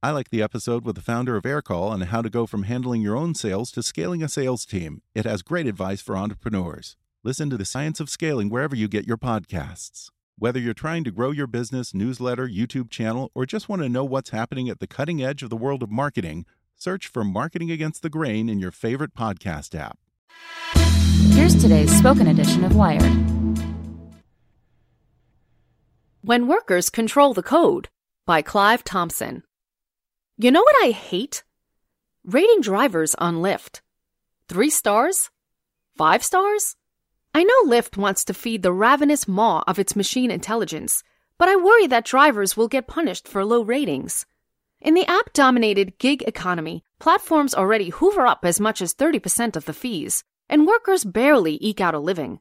I like the episode with the founder of Aircall on how to go from handling your own sales to scaling a sales team. It has great advice for entrepreneurs. Listen to the science of scaling wherever you get your podcasts. Whether you're trying to grow your business, newsletter, YouTube channel, or just want to know what's happening at the cutting edge of the world of marketing, search for Marketing Against the Grain in your favorite podcast app. Here's today's spoken edition of Wired. When Workers Control the Code by Clive Thompson. You know what I hate? Rating drivers on Lyft. Three stars? Five stars? I know Lyft wants to feed the ravenous maw of its machine intelligence, but I worry that drivers will get punished for low ratings. In the app dominated gig economy, platforms already hoover up as much as 30% of the fees, and workers barely eke out a living.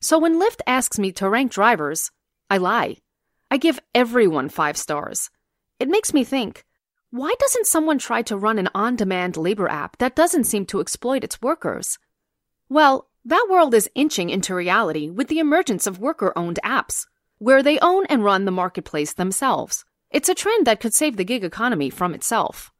So when Lyft asks me to rank drivers, I lie. I give everyone five stars. It makes me think why doesn't someone try to run an on demand labor app that doesn't seem to exploit its workers? Well, that world is inching into reality with the emergence of worker owned apps, where they own and run the marketplace themselves. It's a trend that could save the gig economy from itself.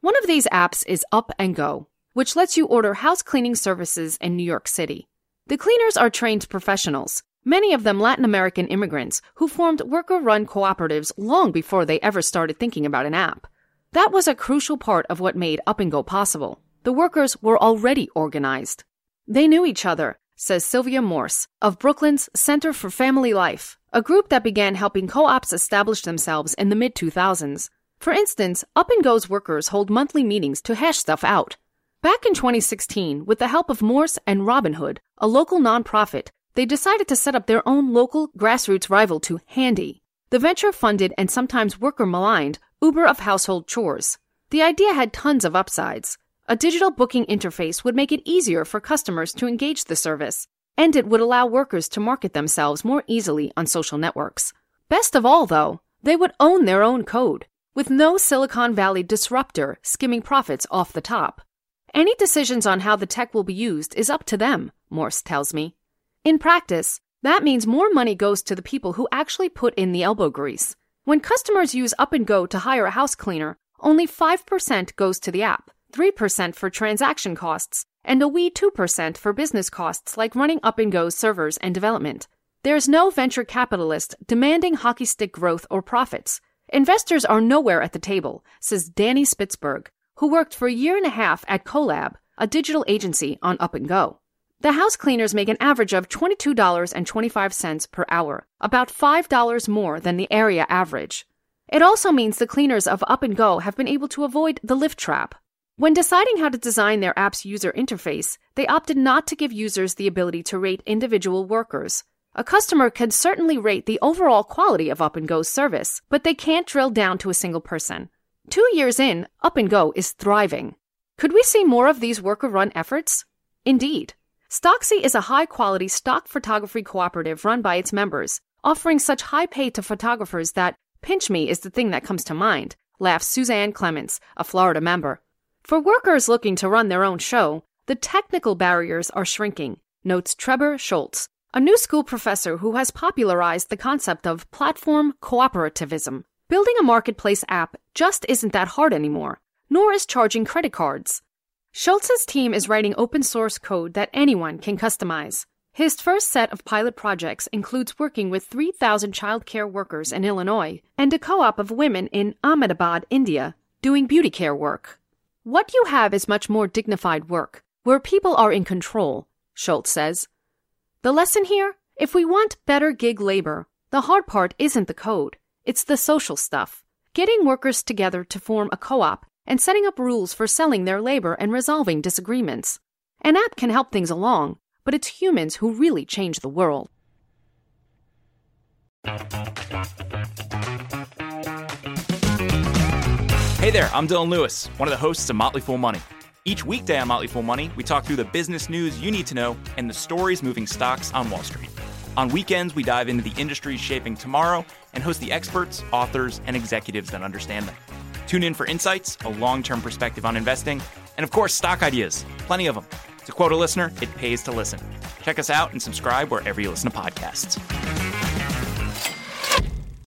One of these apps is Up and Go, which lets you order house cleaning services in New York City. The cleaners are trained professionals, many of them Latin American immigrants who formed worker run cooperatives long before they ever started thinking about an app. That was a crucial part of what made Up and Go possible. The workers were already organized. They knew each other, says Sylvia Morse of Brooklyn's Center for Family Life, a group that began helping co ops establish themselves in the mid 2000s. For instance, Up and Go's workers hold monthly meetings to hash stuff out. Back in 2016, with the help of Morse and Robin Hood, a local nonprofit, they decided to set up their own local grassroots rival to Handy. The venture funded and sometimes worker maligned Uber of household chores. The idea had tons of upsides. A digital booking interface would make it easier for customers to engage the service, and it would allow workers to market themselves more easily on social networks. Best of all, though, they would own their own code, with no Silicon Valley disruptor skimming profits off the top. Any decisions on how the tech will be used is up to them, Morse tells me. In practice, that means more money goes to the people who actually put in the elbow grease. When customers use Up and Go to hire a house cleaner, only 5% goes to the app, 3% for transaction costs, and a wee 2% for business costs like running Up and Go's servers and development. There's no venture capitalist demanding hockey stick growth or profits. Investors are nowhere at the table, says Danny Spitzberg, who worked for a year and a half at Colab, a digital agency on Up and Go. The house cleaners make an average of $22.25 per hour, about $5 more than the area average. It also means the cleaners of Up and Go have been able to avoid the Lyft trap. When deciding how to design their app's user interface, they opted not to give users the ability to rate individual workers. A customer can certainly rate the overall quality of Up and Go's service, but they can't drill down to a single person. Two years in, Up and Go is thriving. Could we see more of these worker run efforts? Indeed. Stocksy is a high quality stock photography cooperative run by its members, offering such high pay to photographers that pinch me is the thing that comes to mind, laughs Suzanne Clements, a Florida member. For workers looking to run their own show, the technical barriers are shrinking, notes Trebor Scholz, a new school professor who has popularized the concept of platform cooperativism. Building a marketplace app just isn't that hard anymore, nor is charging credit cards. Scholz's team is writing open source code that anyone can customize. His first set of pilot projects includes working with 3,000 childcare workers in Illinois and a co op of women in Ahmedabad, India, doing beauty care work. What you have is much more dignified work, where people are in control, Scholz says. The lesson here? If we want better gig labor, the hard part isn't the code, it's the social stuff. Getting workers together to form a co op and setting up rules for selling their labor and resolving disagreements. An app can help things along, but it's humans who really change the world. Hey there, I'm Dylan Lewis, one of the hosts of Motley Fool Money. Each weekday on Motley Fool Money, we talk through the business news you need to know and the stories moving stocks on Wall Street. On weekends, we dive into the industries shaping tomorrow and host the experts, authors, and executives that understand them. Tune in for insights, a long term perspective on investing, and of course, stock ideas. Plenty of them. To quote a listener, it pays to listen. Check us out and subscribe wherever you listen to podcasts.